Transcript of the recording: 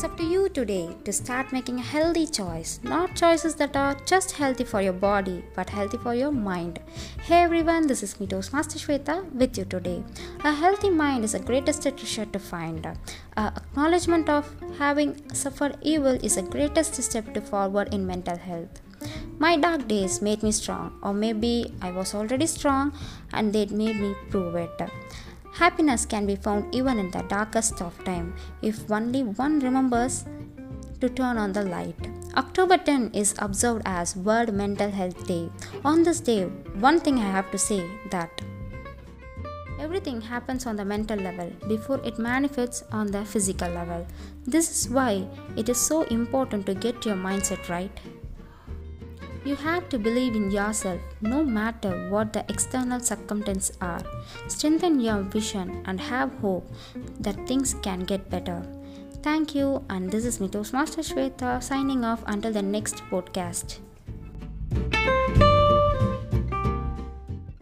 It's up to you today to start making a healthy choice, not choices that are just healthy for your body but healthy for your mind. Hey everyone, this is me Master Shweta with you today. A healthy mind is the greatest treasure to find. A acknowledgement of having suffered evil is the greatest step to forward in mental health. My dark days made me strong, or maybe I was already strong and they made me prove it. Happiness can be found even in the darkest of time if only one remembers to turn on the light. October 10 is observed as World Mental Health Day. On this day, one thing I have to say that everything happens on the mental level before it manifests on the physical level. This is why it is so important to get your mindset right. You have to believe in yourself no matter what the external circumstances are. Strengthen your vision and have hope that things can get better. Thank you, and this is Mythos Master Shweta signing off until the next podcast.